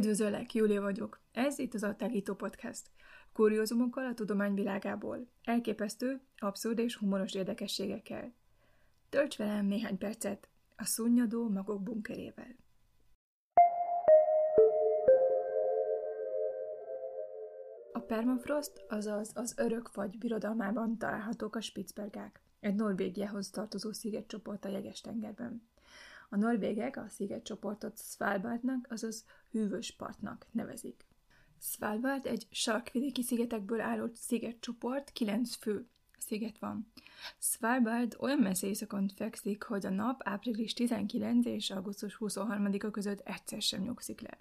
Üdvözöllek, Júlia vagyok. Ez itt az Attágító Podcast. Kuriózumokkal a tudomány világából. Elképesztő, abszurd és humoros érdekességekkel. Tölts velem néhány percet a szunnyadó magok bunkerével. A permafrost, azaz az örök fagy birodalmában találhatók a Spitzbergák, egy Norvégiához tartozó szigetcsoport a Jeges-tengerben. A norvégek a szigetcsoportot Svalbardnak, azaz hűvös partnak nevezik. Svalbard egy sarkvidéki szigetekből álló szigetcsoport, kilenc fő sziget van. Svalbard olyan messze északon fekszik, hogy a nap április 19 és augusztus 23-a között egyszer sem nyugszik le.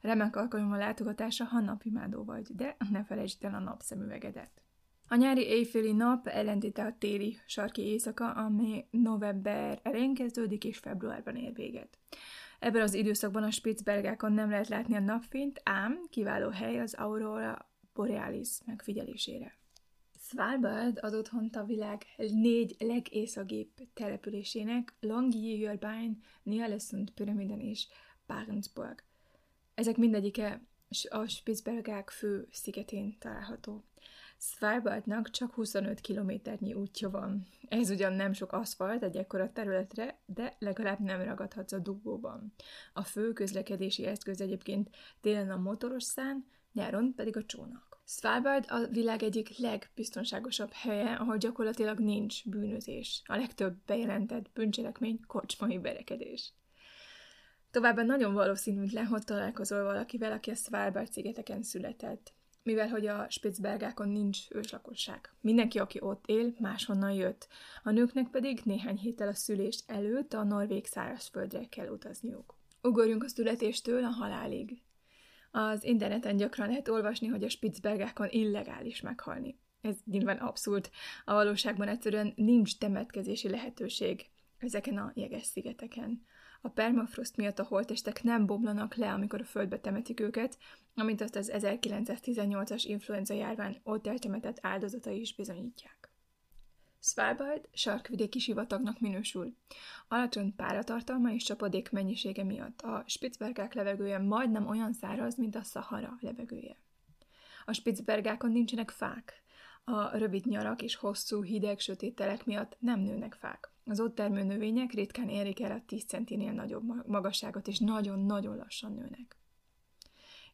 Remek alkalom a látogatása, ha napimádó vagy, de ne felejtsd el a napszemüvegedet. A nyári éjféli nap ellentéte a téli sarki éjszaka, ami november elején kezdődik és februárban ér véget. Ebben az időszakban a Spitzbergákon nem lehet látni a napfényt, ám kiváló hely az Aurora Borealis megfigyelésére. Svalbard ad otthont a világ négy legészagibb településének, Longyearbyen, Nialesund pyramiden és Barentsburg. Ezek mindegyike a Spitzbergák fő szigetén található. Svalbardnak csak 25 kilométernyi útja van. Ez ugyan nem sok aszfalt egy ekkora területre, de legalább nem ragadhatsz a dugóban. A fő közlekedési eszköz egyébként télen a motoros szán, nyáron pedig a csónak. Svalbard a világ egyik legbiztonságosabb helye, ahol gyakorlatilag nincs bűnözés. A legtöbb bejelentett bűncselekmény kocsmai berekedés. Továbbá nagyon valószínűtlen, hogy találkozol valakivel, aki a Svalbard szigeteken született mivel hogy a Spitzbergákon nincs őslakosság. Mindenki, aki ott él, máshonnan jött. A nőknek pedig néhány héttel a szülést előtt a norvég szárazföldre kell utazniuk. Ugorjunk a születéstől a halálig. Az interneten gyakran lehet olvasni, hogy a Spitzbergákon illegális meghalni. Ez nyilván abszurd. A valóságban egyszerűen nincs temetkezési lehetőség ezeken a jeges szigeteken. A permafrost miatt a holtestek nem bomlanak le, amikor a földbe temetik őket, amint azt az 1918-as influenza járvány ott eltemetett áldozatai is bizonyítják. Svalbard sarkvidéki sivatagnak minősül. Alacsony páratartalma és csapadék mennyisége miatt a Spitzbergák levegője majdnem olyan száraz, mint a Szahara levegője. A Spitzbergákon nincsenek fák. A rövid nyarak és hosszú, hideg, sötét telek miatt nem nőnek fák. Az ott termő növények ritkán érik el a 10 centinél nagyobb magasságot, és nagyon-nagyon lassan nőnek.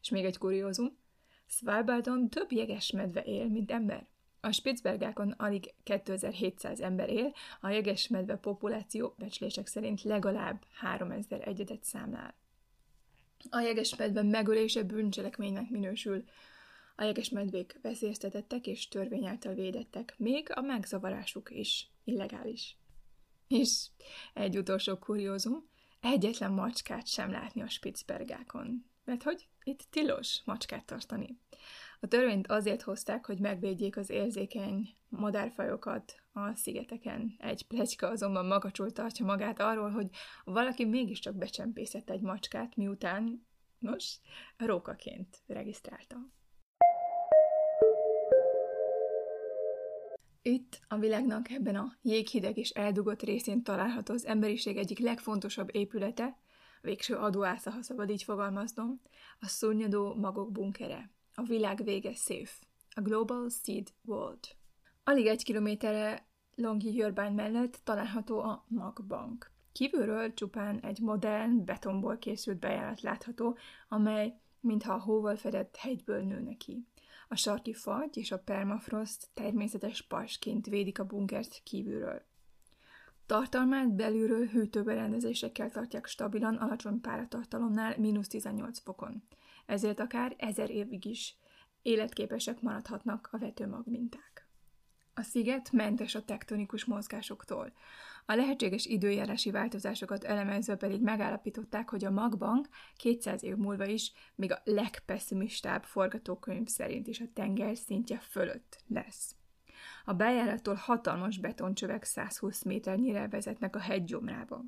És még egy kuriózum, Svalbardon több jeges medve él, mint ember. A Spitzbergákon alig 2700 ember él, a jeges medve populáció becslések szerint legalább 3000 egyedet számlál. A jeges medve megölése bűncselekménynek minősül. A jeges medvék veszélyeztetettek és törvény által védettek, még a megzavarásuk is illegális. És egy utolsó kuriózum, egyetlen macskát sem látni a Spitzbergákon, mert hogy itt tilos macskát tartani. A törvényt azért hozták, hogy megvédjék az érzékeny madárfajokat a szigeteken. Egy plegyka azonban magacsul tartja magát arról, hogy valaki mégiscsak becsempészett egy macskát, miután, nos, rókaként regisztrálta. Itt, a világnak ebben a jéghideg és eldugott részén található az emberiség egyik legfontosabb épülete, végső adóásza, ha szabad így fogalmaznom, a szurnyadó magok bunkere, a világ vége safe, a Global Seed World. Alig egy kilométerre Longyearbyen mellett található a magbank. Kívülről csupán egy modern, betonból készült bejárat látható, amely mintha a hóval fedett hegyből nő ki. A sarki fagy és a permafrost természetes pasként védik a bunkert kívülről. Tartalmát belülről hűtőberendezésekkel tartják stabilan alacsony páratartalomnál mínusz 18 fokon. Ezért akár ezer évig is életképesek maradhatnak a vetőmag minták. A sziget mentes a tektonikus mozgásoktól. A lehetséges időjárási változásokat elemezve pedig megállapították, hogy a magbank 200 év múlva is még a legpesszimistább forgatókönyv szerint is a tenger szintje fölött lesz. A bejárattól hatalmas betoncsövek 120 méternyire vezetnek a hegy gyomrába.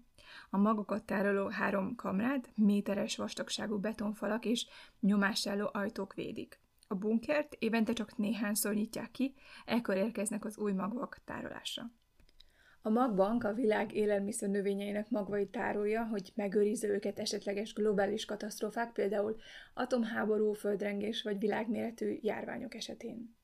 A magokat tároló három kamrát méteres vastagságú betonfalak és nyomásálló ajtók védik. A bunkert évente csak néhányszor nyitják ki, ekkor érkeznek az új magvak tárolásra. A magbank a világ élelmiszer növényeinek magvait tárolja, hogy megőrizze őket esetleges globális katasztrófák, például atomháború, földrengés vagy világméretű járványok esetén.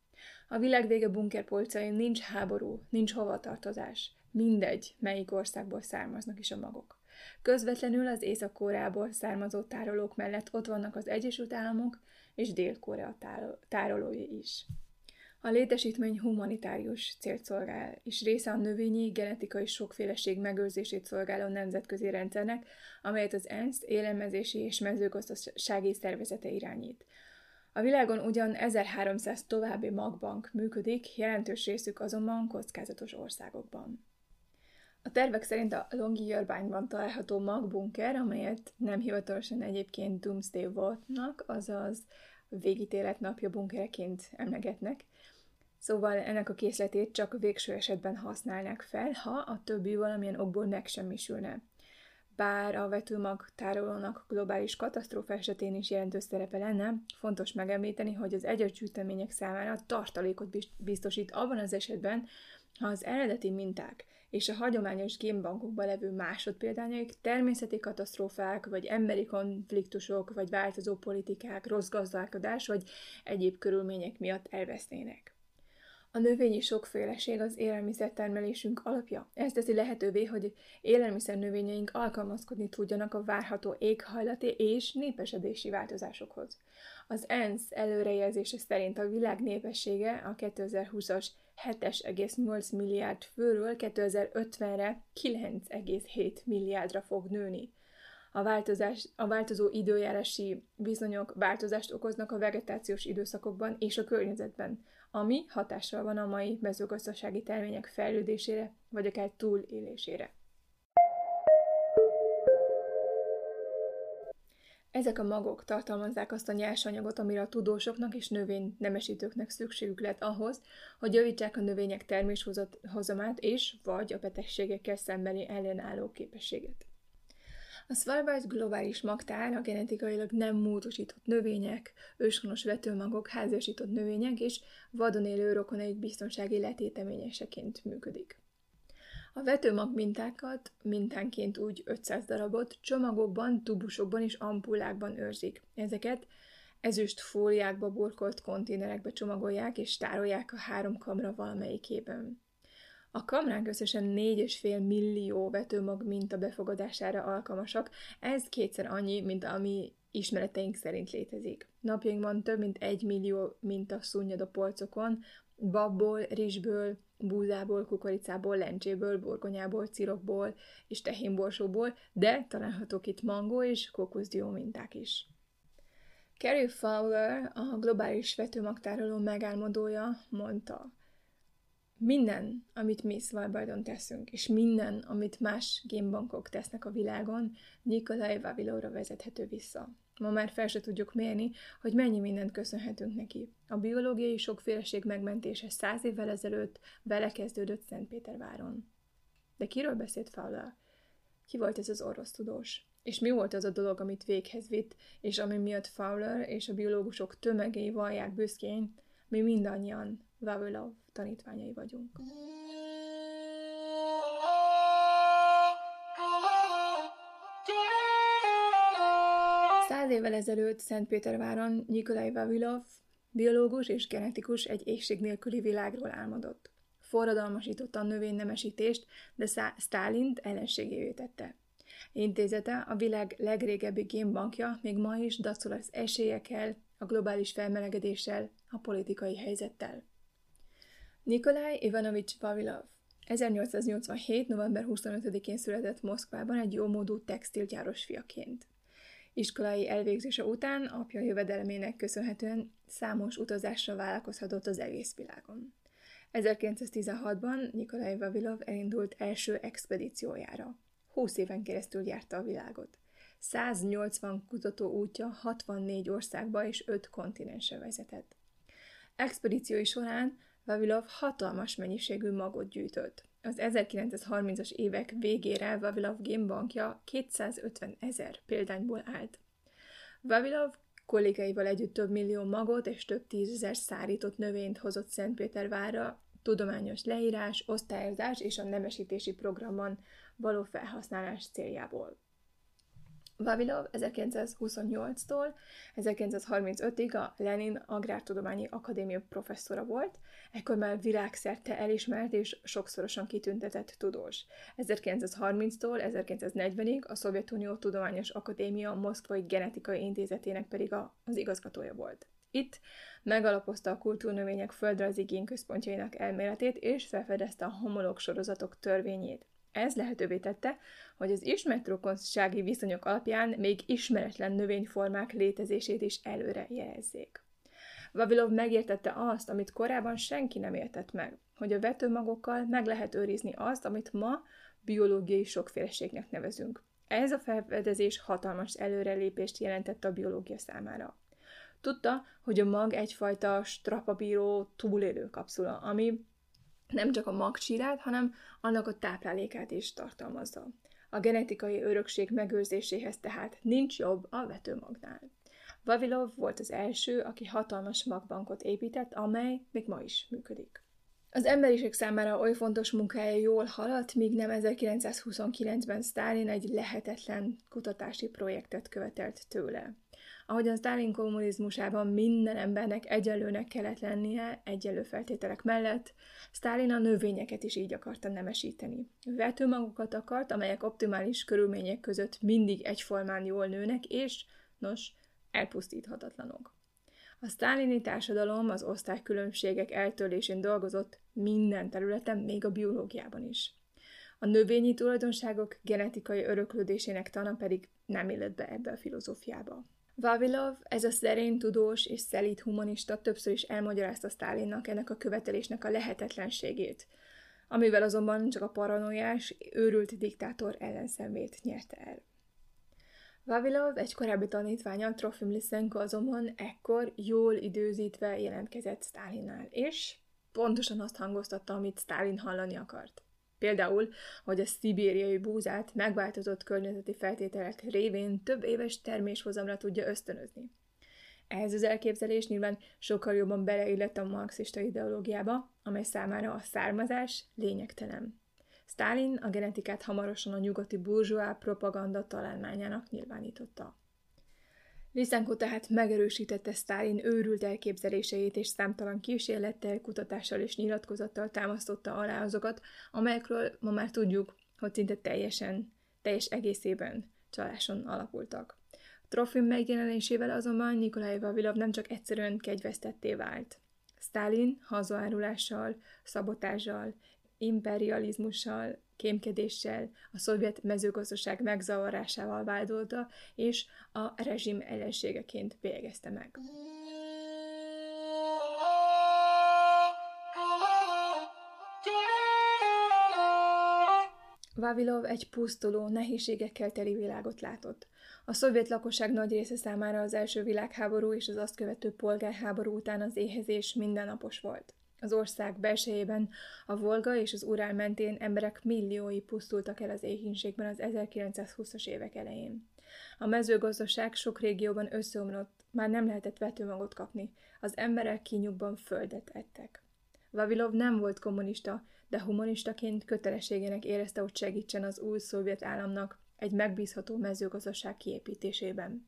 A világvége bunkerpolcain nincs háború, nincs hovatartozás. Mindegy, melyik országból származnak is a magok. Közvetlenül az Észak-Koreából származó tárolók mellett ott vannak az Egyesült Államok és Dél-Korea tárolói is. A létesítmény humanitárius célt szolgál, és része a növényi genetikai sokféleség megőrzését szolgáló nemzetközi rendszernek, amelyet az ENSZ élelmezési és mezőgazdasági szervezete irányít. A világon ugyan 1300 további magbank működik, jelentős részük azonban kockázatos országokban. A tervek szerint a Longyearbyenban található magbunker, amelyet nem hivatalosan egyébként Doomsday Vaultnak, azaz végítélet napja bunkereként emlegetnek, Szóval ennek a készletét csak végső esetben használnák fel, ha a többi valamilyen okból megsemmisülne. Bár a vetőmag tárolónak globális katasztrófa esetén is jelentős szerepe lenne, fontos megemlíteni, hogy az egyes gyűjtemények számára tartalékot biztosít abban az esetben, ha az eredeti minták és a hagyományos génbankokban levő másodpéldányaik természeti katasztrófák, vagy emberi konfliktusok, vagy változó politikák, rossz gazdálkodás, vagy egyéb körülmények miatt elvesznének. A növényi sokféleség az élelmiszertermelésünk alapja. Ez teszi lehetővé, hogy élelmiszernövényeink alkalmazkodni tudjanak a várható éghajlati és népesedési változásokhoz. Az ENSZ előrejelzése szerint a világ népessége a 2020-as 7,8 milliárd főről 2050-re 9,7 milliárdra fog nőni. A, változás, a változó időjárási viszonyok változást okoznak a vegetációs időszakokban és a környezetben, ami hatással van a mai mezőgazdasági termények fejlődésére, vagy akár túlélésére. Ezek a magok tartalmazzák azt a nyersanyagot, amire a tudósoknak és növény nemesítőknek szükségük lett ahhoz, hogy javítsák a növények terméshozamát és vagy a betegségekkel szembeni ellenálló képességet. A Svalbard globális magtár a genetikailag nem módosított növények, őshonos vetőmagok, háziasított növények és vadon élő rokonaik biztonsági letéteményeseként működik. A vetőmag mintákat mintánként úgy 500 darabot csomagokban, tubusokban és ampullákban őrzik. Ezeket ezüst fóliákba burkolt konténerekbe csomagolják és tárolják a három kamra valamelyikében. A kamránk összesen 4,5 millió vetőmag minta befogadására alkalmasak, ez kétszer annyi, mint ami ismereteink szerint létezik. Napjainkban több mint egy millió minta szunnyad a polcokon, babból, rizsből, búzából, kukoricából, lencséből, burgonyából, cirokból és tehénborsóból, de találhatók itt mangó és kókuszdió minták is. Carrie Fowler, a globális vetőmagtároló megálmodója, mondta, minden, amit mi Svalbardon teszünk, és minden, amit más génbankok tesznek a világon, Nikolaj Vavilóra vezethető vissza. Ma már fel se tudjuk mérni, hogy mennyi mindent köszönhetünk neki. A biológiai sokféleség megmentése száz évvel ezelőtt belekezdődött Szentpéterváron. De kiről beszélt Fowler? Ki volt ez az orosz tudós? És mi volt az a dolog, amit véghez vitt, és ami miatt Fowler és a biológusok tömegei vallják büszkén, mi mindannyian Vavilov tanítványai vagyunk. Száz évvel ezelőtt Szentpéterváron Nikolaj Vavilov, biológus és genetikus egy égség nélküli világról álmodott. Forradalmasította a növénynemesítést, de Stálint ellenségévé tette. Intézete a világ legrégebbi génbankja még ma is dacol az esélyekkel, a globális felmelegedéssel, a politikai helyzettel. Nikolaj Ivanovics Vavilov 1887. november 25-én született Moszkvában egy jómódú textilgyáros fiaként. Iskolai elvégzése után apja jövedelmének köszönhetően számos utazásra vállalkozhatott az egész világon. 1916-ban Nikolaj Vavilov elindult első expedíciójára. 20 éven keresztül járta a világot. 180 kutató útja 64 országba és 5 kontinensre vezetett. Expedíciói során Vavilov hatalmas mennyiségű magot gyűjtött. Az 1930-as évek végére Vavilov gémbankja 250 ezer példányból állt. Vavilov kollégáival együtt több millió magot és több tízezer szárított növényt hozott Szentpétervárra, tudományos leírás, osztályozás és a nemesítési programban való felhasználás céljából. Vavilov 1928-tól 1935-ig a Lenin Agrártudományi Akadémia professzora volt, ekkor már világszerte elismert és sokszorosan kitüntetett tudós. 1930-tól 1940-ig a Szovjetunió Tudományos Akadémia Moszkvai Genetikai Intézetének pedig az igazgatója volt. Itt megalapozta a kultúrnövények földrajzi génközpontjainak elméletét, és felfedezte a homológ sorozatok törvényét. Ez lehetővé tette, hogy az ismert rokonsági viszonyok alapján még ismeretlen növényformák létezését is előre jelezzék. Vavilov megértette azt, amit korábban senki nem értett meg, hogy a vetőmagokkal meg lehet őrizni azt, amit ma biológiai sokféleségnek nevezünk. Ez a felfedezés hatalmas előrelépést jelentett a biológia számára. Tudta, hogy a mag egyfajta strapabíró túlélő kapszula, ami nem csak a magcsírát, hanem annak a táplálékát is tartalmazza. A genetikai örökség megőrzéséhez tehát nincs jobb a vetőmagnál. Vavilov volt az első, aki hatalmas magbankot épített, amely még ma is működik. Az emberiség számára oly fontos munkája jól haladt, míg nem 1929-ben Stalin egy lehetetlen kutatási projektet követelt tőle. Ahogyan Stalin kommunizmusában minden embernek egyenlőnek kellett lennie egyenlő feltételek mellett, Stalin a növényeket is így akarta nemesíteni. Vetőmagokat akart, amelyek optimális körülmények között mindig egyformán jól nőnek, és, nos, elpusztíthatatlanok. A sztálini társadalom az osztálykülönbségek eltörlésén dolgozott minden területen, még a biológiában is. A növényi tulajdonságok genetikai öröklődésének tana pedig nem illett be ebbe a filozófiába. Vavilov, ez a szerény tudós és szelít humanista többször is elmagyarázta Stálinnak ennek a követelésnek a lehetetlenségét, amivel azonban csak a paranoiás, őrült diktátor ellenszemét nyerte el. Vavilov egy korábbi tanítványa, Trofim Lysenko azonban ekkor jól időzítve jelentkezett Stálinnál, és pontosan azt hangoztatta, amit Stálin hallani akart. Például, hogy a szibériai búzát megváltozott környezeti feltételek révén több éves terméshozamra tudja ösztönözni. Ehhez az elképzelés nyilván sokkal jobban beleillett a marxista ideológiába, amely számára a származás lényegtelen. Stalin a genetikát hamarosan a nyugati burzsóá propaganda találmányának nyilvánította. Lysenko tehát megerősítette Stalin őrült elképzeléseit és számtalan kísérlettel, kutatással és nyilatkozattal támasztotta alá azokat, amelyekről ma már tudjuk, hogy szinte teljesen, teljes egészében csaláson alapultak. Trofim megjelenésével azonban Nikolaj Vavilov nem csak egyszerűen kegyvesztetté vált. Stalin hazaárulással, szabotással, imperializmussal kémkedéssel, a szovjet mezőgazdaság megzavarásával vádolta, és a rezsim ellenségeként bélyegezte meg. Vavilov egy pusztuló, nehézségekkel teli világot látott. A szovjet lakosság nagy része számára az első világháború és az azt követő polgárháború után az éhezés mindennapos volt. Az ország belsejében, a Volga és az Urál mentén emberek milliói pusztultak el az éhínségben az 1920-as évek elején. A mezőgazdaság sok régióban összeomlott, már nem lehetett vetőmagot kapni, az emberek kinyugban földet ettek. Vavilov nem volt kommunista, de humanistaként kötelességének érezte, hogy segítsen az új szovjet államnak egy megbízható mezőgazdaság kiépítésében.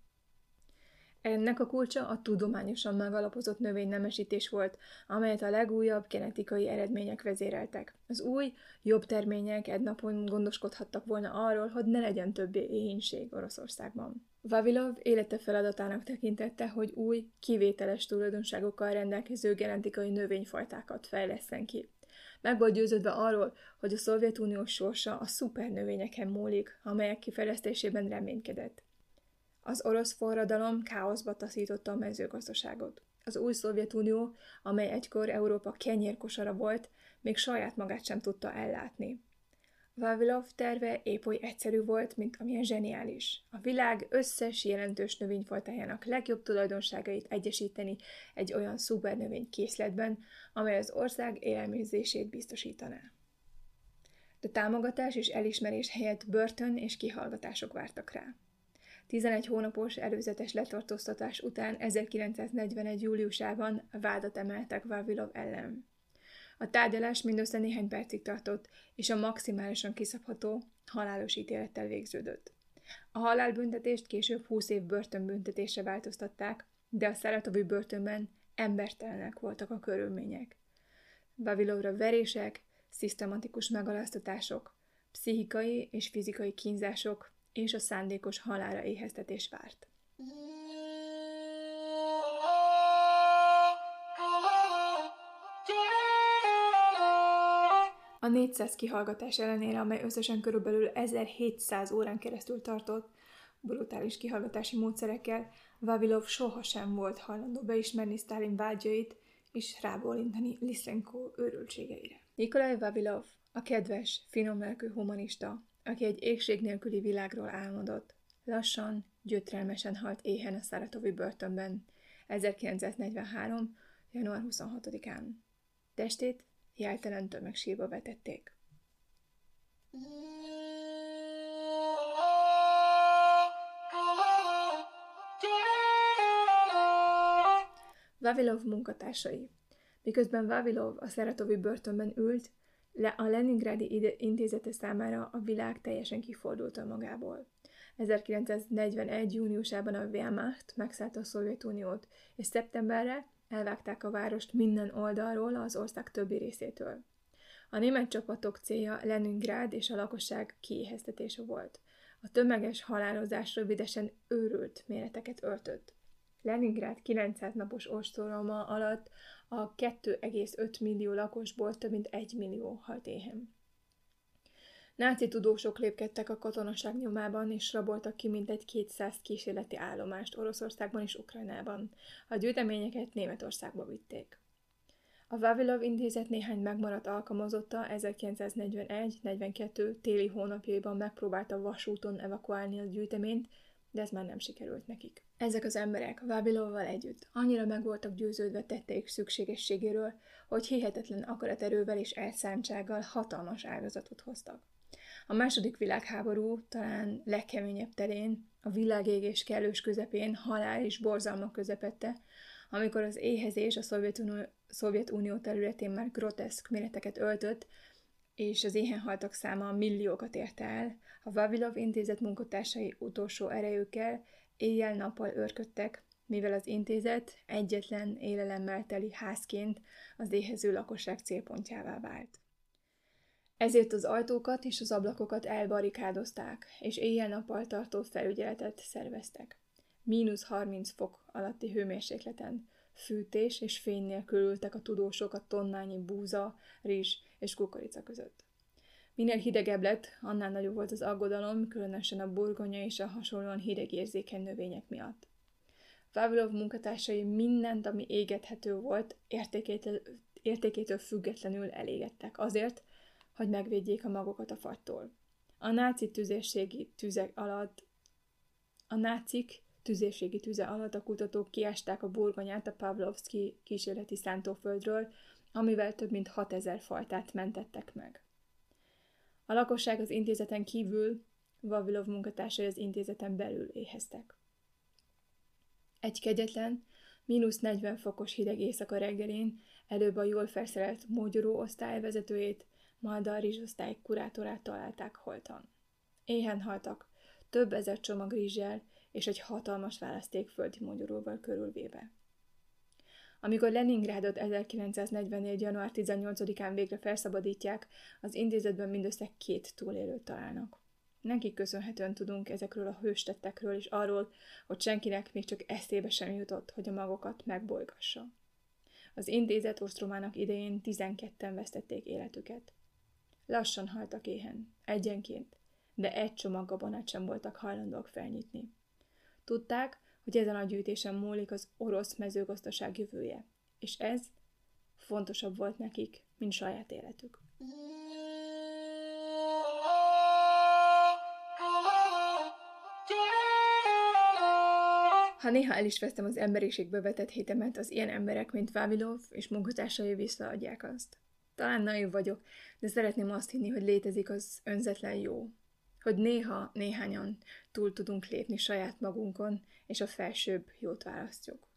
Ennek a kulcsa a tudományosan megalapozott növénynemesítés volt, amelyet a legújabb genetikai eredmények vezéreltek. Az új, jobb termények egy napon gondoskodhattak volna arról, hogy ne legyen többé éhínség Oroszországban. Vavilov élete feladatának tekintette, hogy új, kivételes tulajdonságokkal rendelkező genetikai növényfajtákat fejleszten ki. Meg volt győződve arról, hogy a Szovjetunió sorsa a szupernövényeken múlik, amelyek kifejlesztésében reménykedett. Az orosz forradalom káoszba taszította a mezőgazdaságot. Az új Szovjetunió, amely egykor Európa kenyérkosara volt, még saját magát sem tudta ellátni. Vavilov terve épp oly egyszerű volt, mint amilyen zseniális. A világ összes jelentős növényfajtájának legjobb tulajdonságait egyesíteni egy olyan szupernövény készletben, amely az ország élelmezését biztosítaná. De támogatás és elismerés helyett börtön és kihallgatások vártak rá. 11 hónapos előzetes letartóztatás után 1941. júliusában vádat emeltek Vavilov ellen. A tárgyalás mindössze néhány percig tartott, és a maximálisan kiszabható halálos ítélettel végződött. A halálbüntetést később 20 év börtönbüntetésre változtatták, de a Szeratovi börtönben embertelenek voltak a körülmények. Vavilovra verések, szisztematikus megaláztatások, pszichikai és fizikai kínzások és a szándékos halára éheztetés várt. A 400 kihallgatás ellenére, amely összesen körülbelül 1700 órán keresztül tartott, brutális kihallgatási módszerekkel, Vavilov sohasem volt hajlandó beismerni Stalin vágyait és rábólintani Lysenko őrültségeire. Nikolaj Vavilov, a kedves, finomlelkű humanista, aki egy égség nélküli világról álmodott, lassan, gyötrelmesen halt éhen a Szaratovi börtönben 1943. január 26-án. Testét jeltelen tömegsírba vetették. Vavilov munkatársai. Miközben Vavilov a Szeratovi börtönben ült, le a Leningrádi intézete számára a világ teljesen kifordult magából. 1941. júniusában a Wehrmacht megszállta a Szovjetuniót, és szeptemberre elvágták a várost minden oldalról az ország többi részétől. A német csapatok célja Leningrád és a lakosság kiéheztetése volt. A tömeges halálozás rövidesen őrült méreteket öltött. Leningrád 900 napos ostoroma alatt a 2,5 millió lakosból több mint 1 millió halt éhen. Náci tudósok lépkedtek a katonaság nyomában, és raboltak ki mintegy 200 kísérleti állomást Oroszországban és Ukrajnában. A gyűjteményeket Németországba vitték. A Vavilov intézet néhány megmaradt alkalmazotta 1941-42 téli hónapjaiban megpróbálta vasúton evakuálni a gyűjteményt, de ez már nem sikerült nekik. Ezek az emberek Vavilovval együtt annyira meg voltak győződve tetteik szükségességéről, hogy hihetetlen akaraterővel és elszántsággal hatalmas áldozatot hoztak. A második világháború talán legkeményebb terén, a világégés kellős közepén, halál és borzalmak közepette, amikor az éhezés a Szovjetunió, Szovjetunió területén már groteszk méreteket öltött, és az éhen haltak száma milliókat érte el, a Vavilov intézet munkatársai utolsó erejükkel éjjel-nappal őrködtek, mivel az intézet egyetlen élelemmel teli házként az éhező lakosság célpontjává vált. Ezért az ajtókat és az ablakokat elbarikádozták, és éjjel-nappal tartó felügyeletet szerveztek. Mínusz 30 fok alatti hőmérsékleten, fűtés és fény nélkül ültek a tudósok a tonnányi búza, rizs és kukorica között. Minél hidegebb lett, annál nagyobb volt az aggodalom, különösen a burgonya és a hasonlóan hidegérzékeny növények miatt. Vavilov munkatársai mindent, ami égethető volt, értékétől, értékétől függetlenül elégettek, azért, hogy megvédjék a magokat a fattól. A náci tüzérségi tüzek alatt a nácik tüzérségi tüze alatt a kutatók kiásták a burgonyát a Pavlovski kísérleti szántóföldről, amivel több mint 6000 fajtát mentettek meg. A lakosság az intézeten kívül, Vavilov munkatársai az intézeten belül éheztek. Egy kegyetlen, mínusz 40 fokos hideg éjszaka reggelén előbb a jól felszerelt mogyoró osztály vezetőjét, majd a rizsosztály kurátorát találták holtan. Éhen haltak, több ezer csomag rizssel és egy hatalmas választékföldi mogyoróval körülvéve. Amikor Leningrádot 1944. január 18-án végre felszabadítják, az intézetben mindössze két túlélőt találnak. Nekik köszönhetően tudunk ezekről a hőstettekről és arról, hogy senkinek még csak eszébe sem jutott, hogy a magokat megbolygassa. Az intézet ostromának idején 12-en vesztették életüket. Lassan haltak éhen, egyenként, de egy csomag gabonát sem voltak hajlandók felnyitni. Tudták, hogy ezen a gyűjtésen múlik az orosz mezőgazdaság jövője, és ez fontosabb volt nekik, mint saját életük. Ha néha el is vesztem az emberiségből vetett hitemet, az ilyen emberek, mint Vavilov és munkatársai visszaadják azt. Talán naiv vagyok, de szeretném azt hinni, hogy létezik az önzetlen jó, hogy néha, néhányan túl tudunk lépni saját magunkon, és a felsőbb jót választjuk.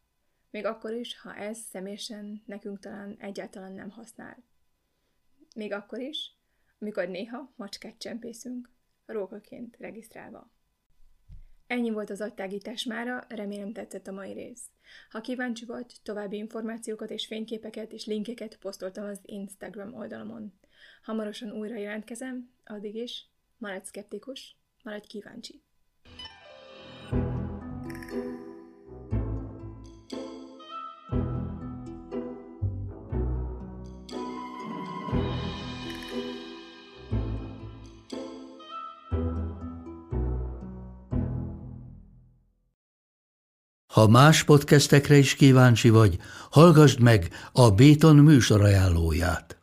Még akkor is, ha ez személyesen nekünk talán egyáltalán nem használ. Még akkor is, amikor néha macskát csempészünk, rókaként regisztrálva. Ennyi volt az agytágítás mára, remélem tetszett a mai rész. Ha kíváncsi vagy, további információkat és fényképeket és linkeket posztoltam az Instagram oldalamon. Hamarosan újra jelentkezem, addig is maradj szkeptikus, maradj kíváncsi. Ha más podcastekre is kíváncsi vagy, hallgassd meg a Béton műsor ajánlóját.